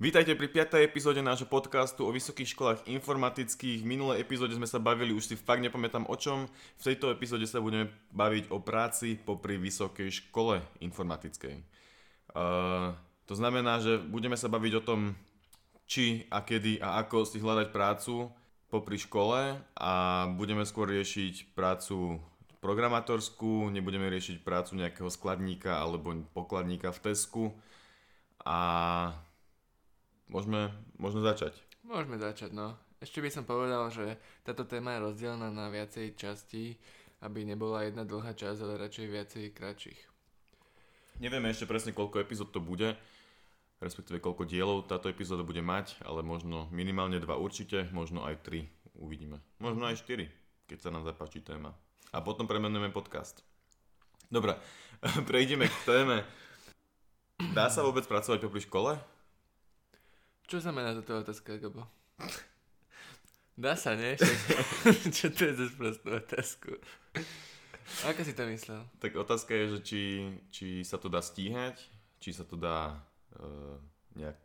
Vítajte pri 5. epizóde nášho podcastu o vysokých školách informatických. V minulej epizóde sme sa bavili, už si fakt nepamätám o čom. V tejto epizóde sa budeme baviť o práci popri vysokej škole informatickej. Uh, to znamená, že budeme sa baviť o tom, či a kedy a ako si hľadať prácu popri škole a budeme skôr riešiť prácu programátorskú, nebudeme riešiť prácu nejakého skladníka alebo pokladníka v Tesku a Môžeme, môžeme začať. Môžeme začať, no. Ešte by som povedal, že táto téma je rozdelená na viacej častí, aby nebola jedna dlhá časť, ale radšej viacej kratších. Nevieme ešte presne, koľko epizód to bude, respektíve koľko dielov táto epizóda bude mať, ale možno minimálne dva určite, možno aj tri. Uvidíme. Možno aj štyri, keď sa nám zapáči téma. A potom premenujeme podcast. Dobre, prejdeme k téme. Dá sa vôbec pracovať popri škole? Čo znamená toto otázka, Gabo? Dá sa, nie? Čo to je za sprostú otázku? Ako si to myslel? Tak otázka je, že či, či sa to dá stíhať, či sa to dá uh, nejak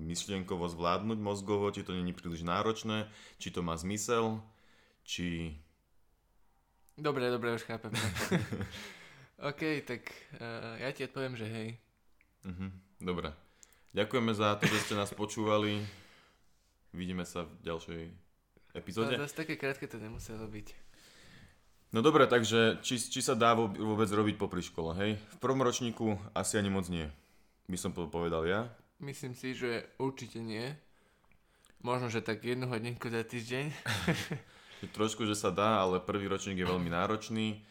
myšlienkovo zvládnuť mozgovo, či to není príliš náročné, či to má zmysel, či... Dobre, dobre, už chápem. OK, tak uh, ja ti odpoviem, že hej. Uh-huh, dobre. Ďakujeme za to, že ste nás počúvali. Vidíme sa v ďalšej epizóde. Ale zase také krátke to nemuselo byť. No dobre, takže či, či sa dá vôbec robiť popri škole, hej? V prvom ročníku asi ani moc nie. By som to povedal ja. Myslím si, že určite nie. Možno, že tak jednu hodinku za týždeň. Trošku, že sa dá, ale prvý ročník je veľmi náročný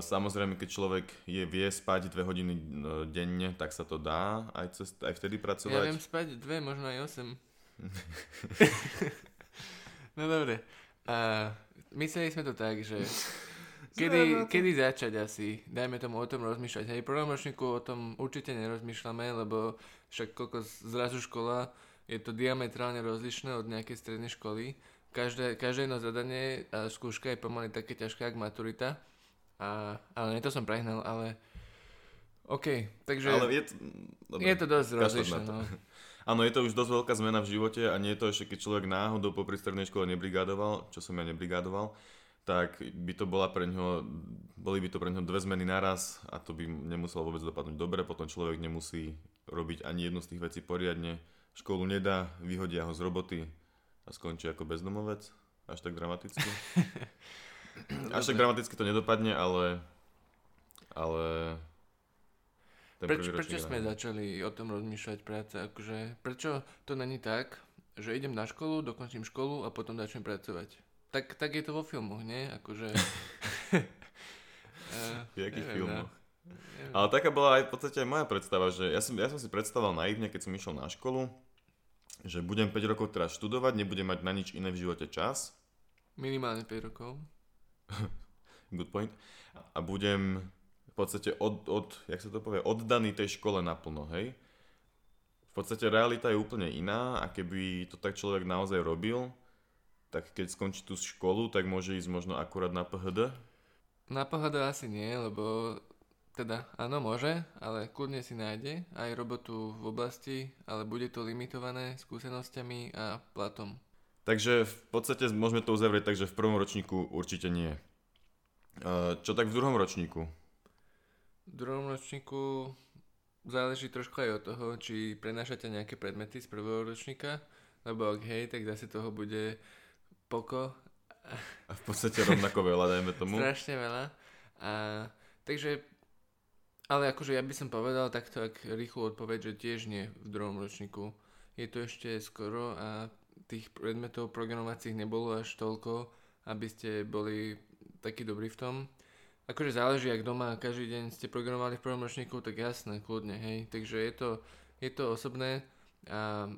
samozrejme, keď človek je vie spať dve hodiny uh, denne, tak sa to dá aj, cez, aj vtedy pracovať. Ja viem spať dve, možno aj osem. no dobre. Uh, mysleli sme to tak, že kedy, kedy začať asi, dajme tomu o tom rozmýšľať. Hej, prvom ročníku o tom určite nerozmýšľame, lebo však koľko zrazu škola je to diametrálne rozlišné od nejakej strednej školy. Každé, každé jedno zadanie a skúška je pomaly také ťažké, ako maturita. A, ale nie to som prehnal, ale OK, takže ale je, to, dobre, je to dosť rozlišné. No. Áno, je to už dosť veľká zmena v živote a nie je to ešte, keď človek náhodou po strednej škole nebrigádoval, čo som ja nebrigádoval, tak by to bola pre ňo, boli by to pre ňo dve zmeny naraz a to by nemuselo vôbec dopadnúť dobre, potom človek nemusí robiť ani jednu z tých vecí poriadne, školu nedá, vyhodia ho z roboty a skončí ako bezdomovec, až tak dramaticky. Až tak dramaticky to nedopadne, ale... ale Preč, prečo sme začali o tom rozmýšľať práce? Akože, prečo to není tak, že idem na školu, dokončím školu a potom začnem pracovať? Tak, tak je to vo filmoch, nie? Akože... uh, v jakých neviem, filmoch? Neviem. Ale taká bola aj v podstate aj moja predstava, že ja som, ja som si predstavoval naivne, keď som išiel na školu, že budem 5 rokov teraz študovať, nebudem mať na nič iné v živote čas. Minimálne 5 rokov. Good point. A budem v podstate od, od, jak sa to povie, oddaný tej škole naplno, hej? V podstate realita je úplne iná a keby to tak človek naozaj robil, tak keď skončí tú školu, tak môže ísť možno akurát na PHD? Na PHD asi nie, lebo teda áno, môže, ale kľudne si nájde aj robotu v oblasti, ale bude to limitované skúsenosťami a platom. Takže v podstate môžeme to uzavrieť tak, že v prvom ročníku určite nie. Čo tak v druhom ročníku? V druhom ročníku záleží trošku aj od toho, či prenášate nejaké predmety z prvého ročníka, lebo ak hej, tak zase toho bude poko. A v podstate rovnako veľa, dajme tomu. Strašne veľa. A, takže, ale akože ja by som povedal takto, ak rýchlo odpoveď, že tiež nie v druhom ročníku. Je to ešte skoro a tých predmetov programovacích nebolo až toľko, aby ste boli takí dobrí v tom. Akože záleží, ak doma každý deň ste programovali v prvom ročníku, tak jasné, kľudne, hej. Takže je to, je to osobné a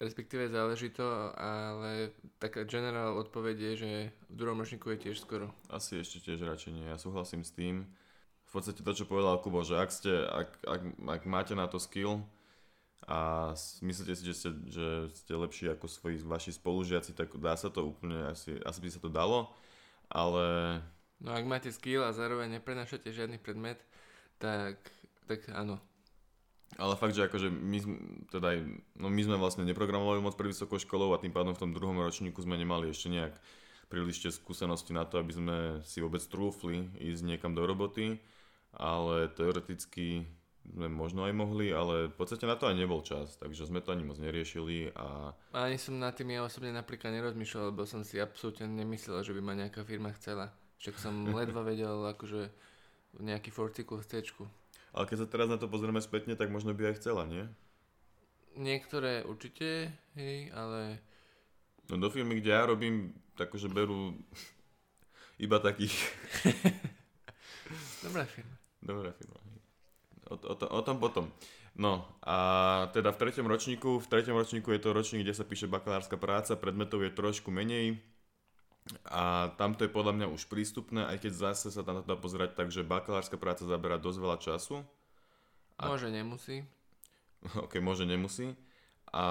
respektíve záleží to, ale taká generál odpoveď je, že v druhom ročníku je tiež skoro. Asi ešte tiež radšej nie, ja súhlasím s tým. V podstate to, čo povedal Kubo, že ak, ste, ak, ak, ak máte na to skill, a myslíte si, že ste, že ste lepší ako svoji vaši spolužiaci, tak dá sa to úplne, asi, asi by sa to dalo, ale... No ak máte skill a zároveň neprenášate žiadny predmet, tak, tak áno. Ale fakt, že akože my, teda aj, no my sme vlastne neprogramovali moc pre vysokou školou a tým pádom v tom druhom ročníku sme nemali ešte nejak príliš skúsenosti na to, aby sme si vôbec trúfli ísť niekam do roboty, ale teoreticky sme možno aj mohli, ale v podstate na to aj nebol čas, takže sme to ani moc neriešili a... Ani som na tým ja osobne napríklad nerozmýšľal, lebo som si absolútne nemyslel, že by ma nejaká firma chcela. Však som ledva vedel akože nejaký forcikl v C. Ale keď sa teraz na to pozrieme spätne, tak možno by aj chcela, nie? Niektoré určite, hej, ale... No do firmy, kde ja robím, takže berú iba takých... Dobrá firma. Dobrá firma. O, o, o tom potom. No a teda v treťom ročníku, v treťom ročníku je to ročník, kde sa píše bakalárska práca, predmetov je trošku menej a tamto je podľa mňa už prístupné, aj keď zase sa tam dá pozerať tak, že bakalárska práca zabera dosť veľa času. A... Môže, nemusí. ok, môže, nemusí. A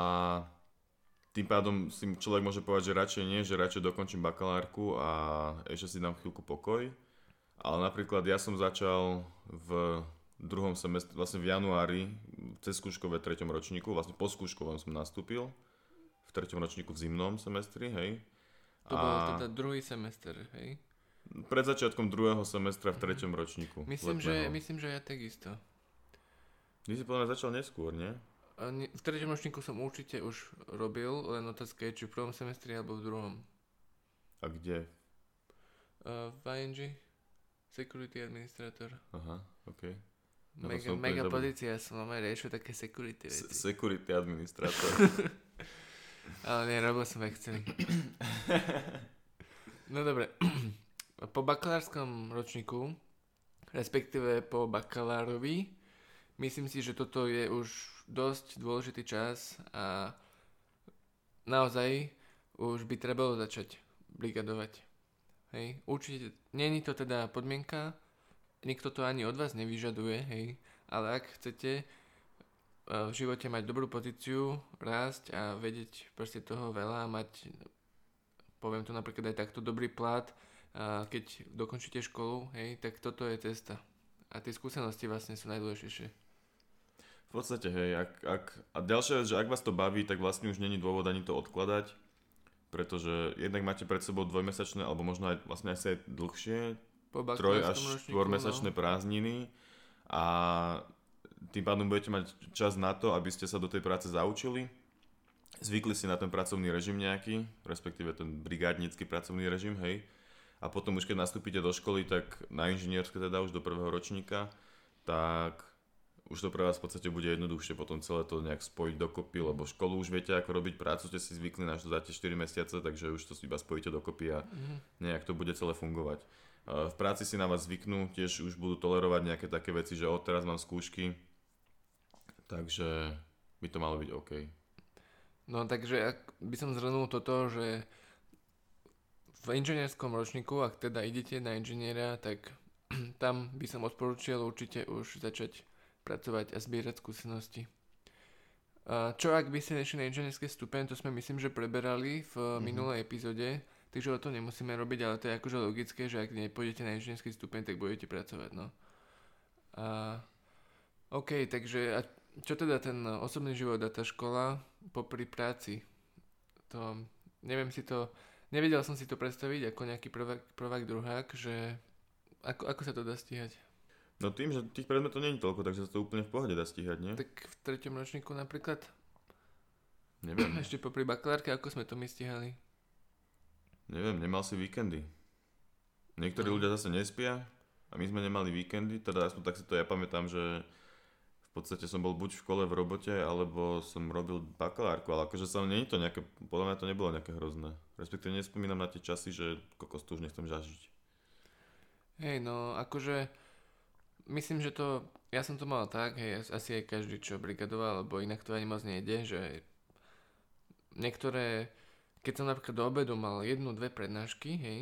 tým pádom si človek môže povedať, že radšej nie, že radšej dokončím bakalárku a ešte si dám chvíľku pokoj. Ale napríklad ja som začal v druhom semestri, vlastne v januári, cez skúškové treťom ročníku, vlastne po skúškovom som nastúpil, v treťom ročníku v zimnom semestri, hej. To a... bol teda druhý semester, hej? Pred začiatkom druhého semestra v treťom ročníku. Myslím, že, myslím, že ja takisto. Ty si podľa začal neskôr, nie? V treťom ročníku som určite už robil, len otázka je, či v prvom semestri alebo v druhom. A kde? Uh, v ING. Security Administrator. Aha, okej. Okay. No, mega, mega pozícia, som aj riešil také security veci. S- security administrátor. Ale nie, robil som Excel. no dobre. po bakalárskom ročníku, respektíve po bakalárovi, myslím si, že toto je už dosť dôležitý čas a naozaj už by trebalo začať brigadovať. Hej, určite, není to teda podmienka, nikto to ani od vás nevyžaduje, hej, ale ak chcete v živote mať dobrú pozíciu, rásť a vedieť proste toho veľa mať, poviem to napríklad aj takto, dobrý plat, keď dokončíte školu, hej, tak toto je cesta. A tie skúsenosti vlastne sú najdôležitejšie. V podstate, hej, ak, ak, a ďalšia vec, že ak vás to baví, tak vlastne už není dôvod ani to odkladať, pretože jednak máte pred sebou dvojmesačné, alebo možno aj vlastne aj dlhšie po troj až štvormesačné no. prázdniny a tým pádom budete mať čas na to, aby ste sa do tej práce zaučili, zvykli si na ten pracovný režim nejaký, respektíve ten brigádnický pracovný režim, hej, a potom už keď nastúpite do školy, tak na inžinierske teda už do prvého ročníka, tak už to pre vás v podstate bude jednoduchšie potom celé to nejak spojiť dokopy, lebo školu už viete ako robiť prácu, ste si zvykli na to za tie 4 mesiace, takže už to iba spojíte dokopy a mhm. nejak to bude celé fungovať. V práci si na vás zvyknú, tiež už budú tolerovať nejaké také veci, že od teraz mám skúšky, takže by to malo byť OK. No takže ak by som zhrnul toto, že v inžinierskom ročníku, ak teda idete na inžiniera, tak tam by som odporúčil určite už začať pracovať a zbierať skúsenosti. A čo ak by ste nešli na inžinierský stupeň, to sme myslím, že preberali v mm-hmm. minulej epizóde, takže o to nemusíme robiť, ale to je akože logické, že ak nepôjdete na inžinierský stupeň, tak budete pracovať, no. A, OK, takže a čo teda ten osobný život a tá škola popri práci? To, neviem si to, nevedel som si to predstaviť ako nejaký prvák, prvák druhák, že ako, ako sa to dá stíhať? No tým, že tých predmetov není toľko, takže sa to úplne v pohode dá stíhať, nie? Tak v treťom ročníku napríklad? Neviem. Ešte popri bakalárke, ako sme to my stíhali? Neviem, nemal si víkendy. Niektorí no. ľudia zase nespia a my sme nemali víkendy, teda aspoň tak si to ja pamätám, že v podstate som bol buď v škole v robote, alebo som robil bakalárku, ale akože sa nie je to nejaké, podľa mňa to nebolo nejaké hrozné. Respektíve nespomínam na tie časy, že kokos to už nechcem zažiť. Hej, no akože myslím, že to, ja som to mal tak, hej, asi aj každý, čo brigadoval, lebo inak to ani moc nejde, že niektoré keď som napríklad do obedu mal jednu, dve prednášky, hej,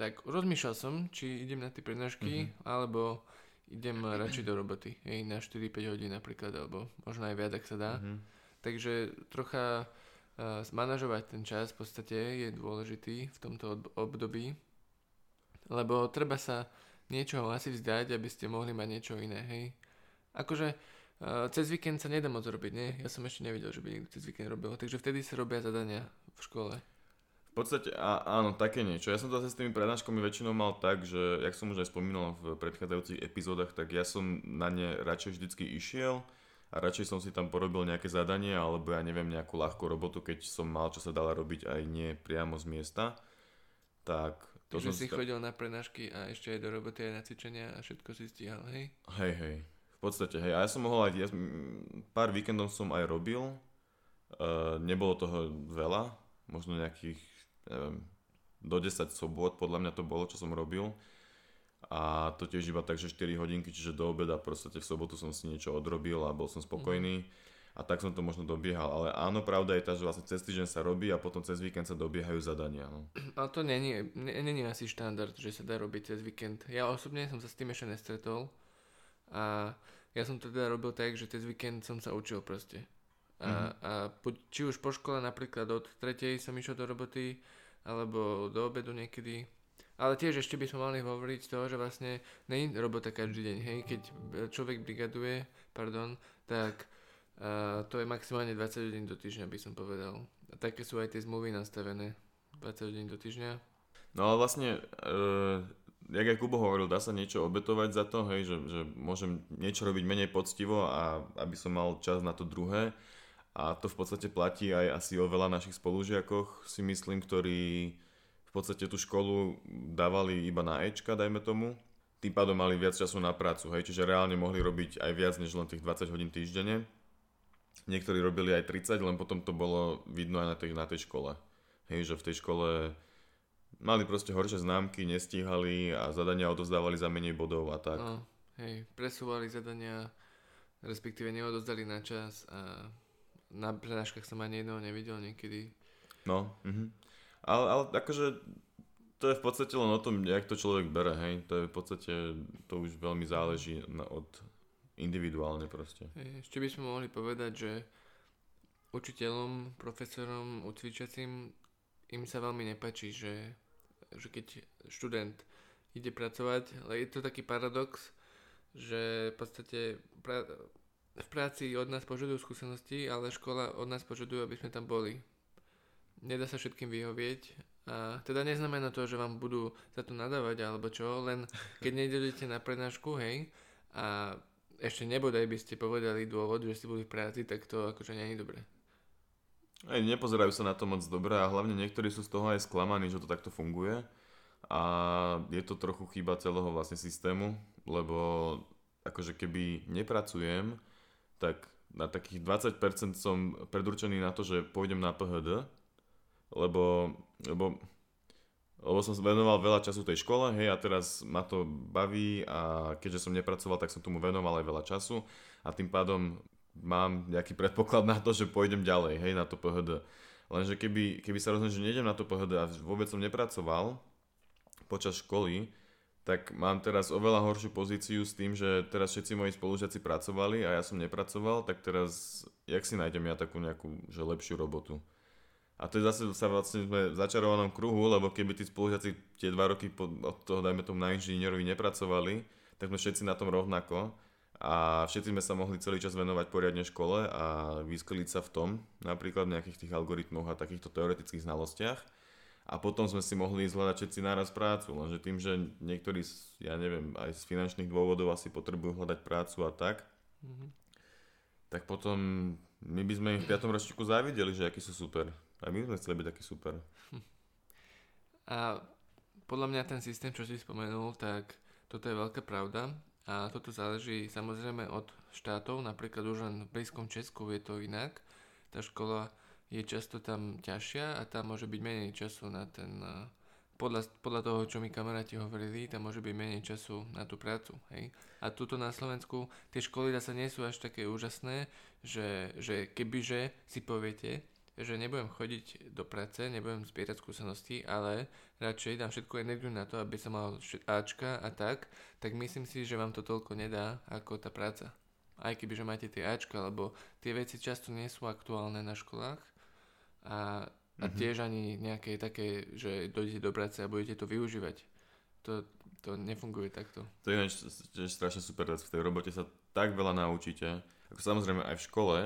tak rozmýšľal som, či idem na tie prednášky, mm-hmm. alebo idem radšej do roboty, hej, na 4-5 hodín napríklad, alebo možno aj viac, ak sa dá. Mm-hmm. Takže trocha uh, manažovať ten čas v podstate je dôležitý v tomto období, lebo treba sa niečoho asi vzdať, aby ste mohli mať niečo iné, hej. Akože cez víkend sa nedá moc robiť, nie? Ja som ešte nevidel, že by niekto cez víkend robil. Takže vtedy sa robia zadania v škole. V podstate á, áno, také niečo. Ja som to zase s tými prednáškami väčšinou mal tak, že, jak som už aj spomínal v predchádzajúcich epizódach, tak ja som na ne radšej vždycky išiel a radšej som si tam porobil nejaké zadanie alebo ja neviem nejakú ľahkú robotu, keď som mal, čo sa dala robiť aj nie priamo z miesta. Tak to Takže som si chodil na prednášky a ešte aj do roboty, aj na cvičenia a všetko si stíhal, hej? Hej, hej. V podstate, hej. A ja som mohol aj, ja, pár víkendov som aj robil. Uh, nebolo toho veľa, možno nejakých neviem, do 10 sobot, podľa mňa to bolo, čo som robil. A to tiež iba tak, že 4 hodinky, čiže do obeda proste v sobotu som si niečo odrobil a bol som spokojný. Mm. A tak som to možno dobiehal. Ale áno, pravda je tá, že vlastne cez týždeň sa robí a potom cez víkend sa dobiehajú zadania. No. Ale to není, není asi štandard, že sa dá robiť cez víkend. Ja osobne som sa s tým ešte nestretol. A ja som to teda robil tak, že cez víkend som sa učil proste. A, mm-hmm. a po, či už po škole napríklad od tretej som išiel do roboty, alebo do obedu niekedy. Ale tiež ešte by sme mali hovoriť toho, že vlastne není robota každý deň, hej, keď človek brigaduje, pardon, tak uh, to je maximálne 20 hodín do týždňa, by som povedal. A také sú aj tie zmluvy nastavené, 20 hodín do týždňa. No ale vlastne, uh, jak aj Kubo hovoril, dá sa niečo obetovať za to, hej, že, že môžem niečo robiť menej poctivo a aby som mal čas na to druhé. A to v podstate platí aj asi o veľa našich spolužiakoch, si myslím, ktorí v podstate tú školu dávali iba na Ečka, dajme tomu. Tým pádom mali viac času na prácu, hej, čiže reálne mohli robiť aj viac než len tých 20 hodín týždenne. Niektorí robili aj 30, len potom to bolo vidno aj na tej, na tej škole. Hej, že v tej škole mali proste horšie známky, nestíhali a zadania odozdávali za menej bodov a tak. No, hej, presúvali zadania, respektíve neodozdali na čas a na prednáškach som ani jedného nevidel niekedy. No, mhm. ale, ale akože to je v podstate len o tom, jak to človek bere, hej. To je v podstate, to už veľmi záleží na, od individuálne proste. Ešte by sme mohli povedať, že učiteľom, profesorom, ucvičacím im sa veľmi nepačí, že, že keď študent ide pracovať, ale je to taký paradox, že v podstate pra, v práci od nás požadujú skúsenosti, ale škola od nás požaduje, aby sme tam boli. Nedá sa všetkým vyhovieť a teda neznamená to, že vám budú za to nadávať alebo čo, len keď nejdete na prednášku, hej, a ešte nebodaj by ste povedali dôvod, že ste boli v práci, tak to akože nie je dobré. Aj nepozerajú sa na to moc dobre a hlavne niektorí sú z toho aj sklamaní, že to takto funguje. A je to trochu chyba celého vlastne systému, lebo akože keby nepracujem, tak na takých 20% som predurčený na to, že pôjdem na PHD, lebo, lebo, lebo som venoval veľa času tej škole, hej, a teraz ma to baví a keďže som nepracoval, tak som tomu venoval aj veľa času. A tým pádom mám nejaký predpoklad na to, že pôjdem ďalej, hej, na to PHD. Lenže keby, keby sa rozhodnem, že nejdem na to PHD a vôbec som nepracoval počas školy, tak mám teraz oveľa horšiu pozíciu s tým, že teraz všetci moji spolužiaci pracovali a ja som nepracoval, tak teraz, jak si nájdem ja takú nejakú že lepšiu robotu? A to je zase sa vlastne sme v začarovanom kruhu, lebo keby tí spolužiaci tie dva roky po, od toho, dajme tomu na inžinierovi nepracovali, tak sme všetci na tom rovnako a všetci sme sa mohli celý čas venovať poriadne škole a vyskliť sa v tom, napríklad v nejakých tých algoritmoch a takýchto teoretických znalostiach a potom sme si mohli zhľadať všetci náraz prácu, lenže tým, že niektorí, ja neviem, aj z finančných dôvodov asi potrebujú hľadať prácu a tak, mm-hmm. tak potom my by sme im v 5. ročníku závideli, že akí sú super. A my sme chceli byť taký super. A podľa mňa ten systém, čo si spomenul, tak toto je veľká pravda a toto záleží samozrejme od štátov, napríklad už len v blízkom Česku je to inak. Tá škola je často tam ťažšia a tam môže byť menej času na ten, podľa, podľa toho, čo mi kamaráti hovorili, tam môže byť menej času na tú prácu. Hej? A tuto na Slovensku tie školy zase nie sú až také úžasné, že, že kebyže si poviete, že nebudem chodiť do práce, nebudem zbierať skúsenosti, ale radšej dám všetku energiu na to, aby som mal Ačka a tak, tak myslím si, že vám to toľko nedá ako tá práca. Aj keby že máte tie Ačka, lebo tie veci často nie sú aktuálne na školách a, a mm-hmm. tiež ani nejaké také, že dojdete do práce a budete to využívať. To, to nefunguje takto. To je ináč strašne super vec. V tej robote sa tak veľa naučíte Ako samozrejme aj v škole,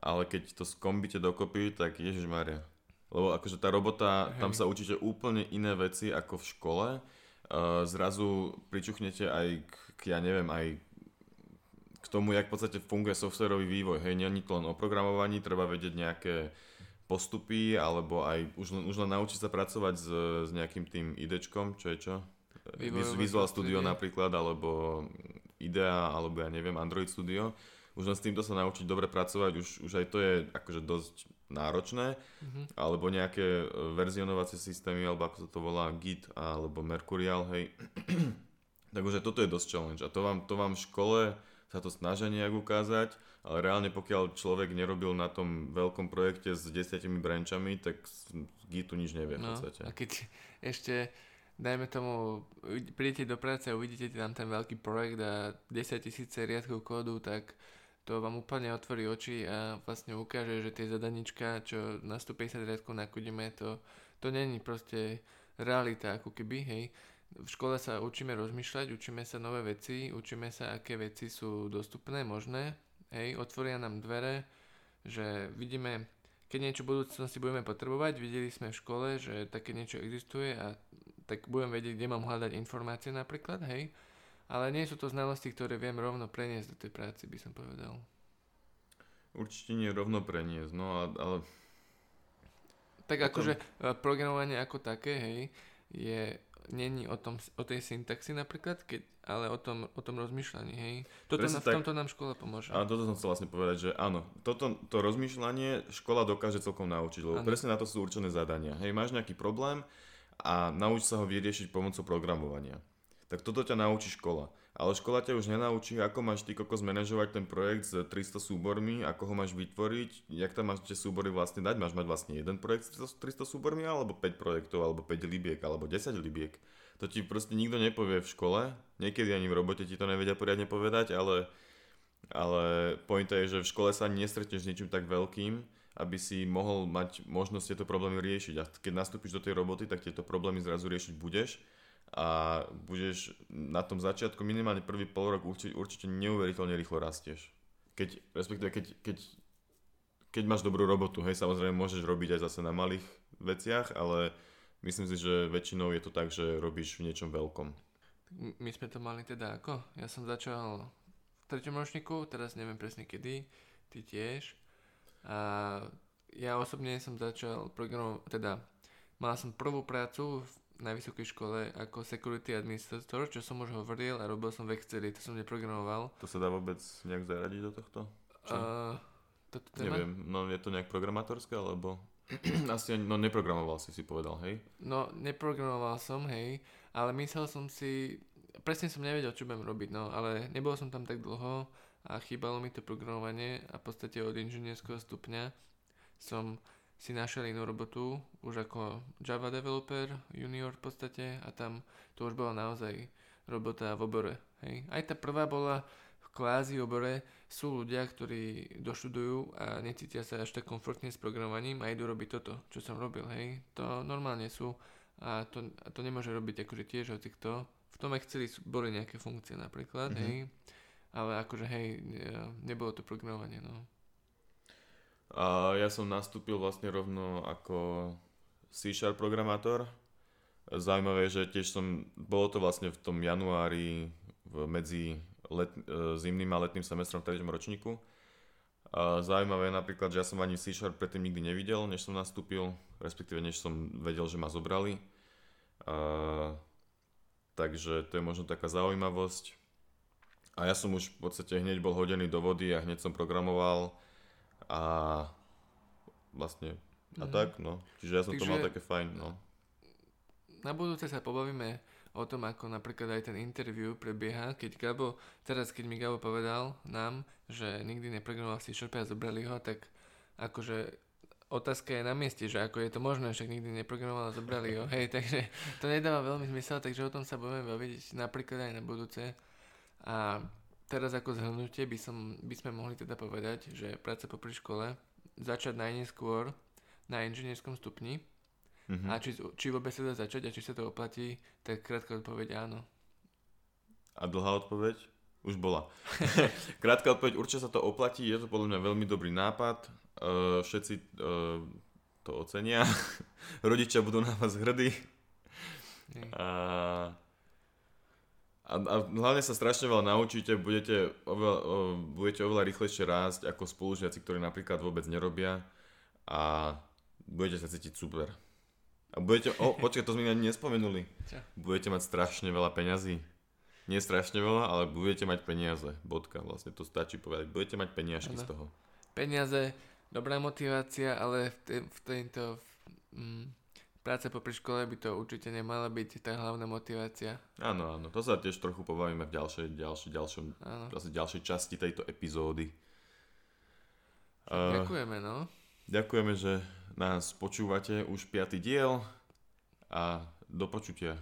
ale keď to skombíte dokopy, tak Ježiš Maria. Lebo akože tá robota, Hej. tam sa učíte úplne iné veci ako v škole. Uh, zrazu pričuchnete aj k, k, ja neviem, aj k tomu, jak v podstate funguje softwarový vývoj. Hej, nie to len o programovaní, treba vedieť nejaké postupy, alebo aj už len, už len naučiť sa pracovať s, s nejakým tým idečkom, čo je čo? Vývojové Visual Studio napríklad, alebo IDEA, alebo ja neviem, Android Studio. Už len s týmto sa naučiť dobre pracovať, už, už aj to je akože dosť náročné, mm-hmm. alebo nejaké e, verzionovacie systémy, alebo ako sa to volá, Git alebo Mercurial, hej. Takže toto je dosť challenge a to vám, to vám v škole sa to snažia nejak ukázať, ale reálne pokiaľ človek nerobil na tom veľkom projekte s desiatimi branchami, tak Gitu nič nevie v no, podstate. A keď ešte dajme tomu, prídete do práce a uvidíte tam ten veľký projekt a 10 tisíce riadkov kódu, tak to vám úplne otvorí oči a vlastne ukáže, že tie zadanička, čo na 150 riadkov nakodíme, to, to není proste realita, ako keby, hej v škole sa učíme rozmýšľať, učíme sa nové veci, učíme sa, aké veci sú dostupné, možné. Hej, otvoria nám dvere, že vidíme, keď niečo v budúcnosti budeme potrebovať, videli sme v škole, že také niečo existuje a tak budem vedieť, kde mám hľadať informácie napríklad, hej. Ale nie sú to znalosti, ktoré viem rovno preniesť do tej práce, by som povedal. Určite nie rovno preniesť, no ale... Tak akože e, programovanie ako také, hej, je není o, tom, o tej syntaxi napríklad, keď, ale o tom, o tom rozmýšľaní, hej. Toto na, v tomto nám škola pomôže. A toto som chcel vlastne povedať, že áno, toto, to rozmýšľanie škola dokáže celkom naučiť, lebo ano. presne na to sú určené zadania. Hej, máš nejaký problém a nauč sa ho vyriešiť pomocou programovania. Tak toto ťa naučí škola. Ale škola ťa už nenaučí, ako máš ty kokos manažovať ten projekt s 300 súbormi, ako ho máš vytvoriť, jak tam máš tie súbory vlastne dať. Máš mať vlastne jeden projekt s 300 súbormi, alebo 5 projektov, alebo 5 libiek, alebo 10 libiek. To ti proste nikto nepovie v škole, niekedy ani v robote ti to nevedia poriadne povedať, ale, ale pointa je, že v škole sa nestretneš s ničím tak veľkým, aby si mohol mať možnosť tieto problémy riešiť. A keď nastúpiš do tej roboty, tak tieto problémy zrazu riešiť budeš a budeš na tom začiatku minimálne prvý pol rok určite, určite neuveriteľne rýchlo rastieš. Keď, respektíve keď, keď, keď máš dobrú robotu, hej, samozrejme môžeš robiť aj zase na malých veciach, ale myslím si, že väčšinou je to tak, že robíš v niečom veľkom. My sme to mali teda ako? Ja som začal v treťom ročníku, teraz neviem presne kedy, ty tiež. A ja osobne som začal programovať, teda mal som prvú prácu v na vysokej škole ako security administrator, čo som už hovoril a robil som v Exceli, to som neprogramoval. To sa dá vôbec nejak zaradiť do tohto? Uh, toto téma? Neviem, no je to nejak programátorské, alebo... Asi no neprogramoval si, si povedal, hej? No, neprogramoval som, hej, ale myslel som si, presne som nevedel, čo budem robiť, no, ale nebol som tam tak dlho a chýbalo mi to programovanie a v podstate od inžinierského stupňa som si našiel inú robotu, už ako Java developer, junior v podstate a tam to už bola naozaj robota v obore. Hej. Aj tá prvá bola v kvázi obore, sú ľudia, ktorí doštudujú a necítia sa až tak komfortne s programovaním a idú robiť toto, čo som robil. Hej. To normálne sú a to, a to nemôže robiť akože tiež hoci kto. V tom chceli boli nejaké funkcie napríklad, mm-hmm. hej, ale akože hej, nebolo to programovanie, no. A ja som nastúpil vlastne rovno ako C-Sharp programátor. Zaujímavé, že tiež som, bolo to vlastne v tom januári v, medzi let, e, zimným a letným semestrom v treťom ročníku. A zaujímavé je napríklad, že ja som ani C-Sharp predtým nikdy nevidel, než som nastúpil, respektíve než som vedel, že ma zobrali. A, takže to je možno taká zaujímavosť. A ja som už v podstate hneď bol hodený do vody a hneď som programoval a vlastne a mm. tak, no. Čiže ja som Takže, to mal také fajn, no. Na budúce sa pobavíme o tom, ako napríklad aj ten interview prebieha, keď Gabo, teraz keď mi Gabo povedal nám, že nikdy neprogramoval si šerpe a zobrali ho, tak akože otázka je na mieste, že ako je to možné, však nikdy neprogramoval a zobrali ho, hej, takže to nedáva veľmi zmysel, takže o tom sa budeme baviť napríklad aj na budúce. A teraz ako zhrnutie by, som, by sme mohli teda povedať, že práca popri škole začať najneskôr na inžinierskom stupni mm-hmm. a či, či vôbec sa dá začať a či sa to oplatí, tak krátka odpoveď áno. A dlhá odpoveď? Už bola. Krátka odpoveď, určite sa to oplatí, je to podľa mňa veľmi dobrý nápad. Uh, všetci uh, to ocenia. Rodičia budú na vás hrdí. A, a, a hlavne sa strašne veľa naučíte, budete oveľa, uh, budete oveľa rýchlejšie rásť ako spolužiaci, ktorí napríklad vôbec nerobia a budete sa cítiť super. A budete, oh, počkaj, to sme ani nespomenuli. Čo? Budete mať strašne veľa peňazí. Nie strašne veľa, ale budete mať peniaze. Bodka, vlastne to stačí povedať. Budete mať peniažky Áno. z toho. Peniaze, dobrá motivácia, ale v, te, v tejto mm, práce popri škole by to určite nemala byť tá hlavná motivácia. Áno, áno, to sa tiež trochu pobavíme v ďalšej, ďalšej, ďalšom, asi ďalšej časti tejto epizódy. Uh, Ďakujeme, no. ďakujeme, že nás počúvate už piatý diel a do počutia.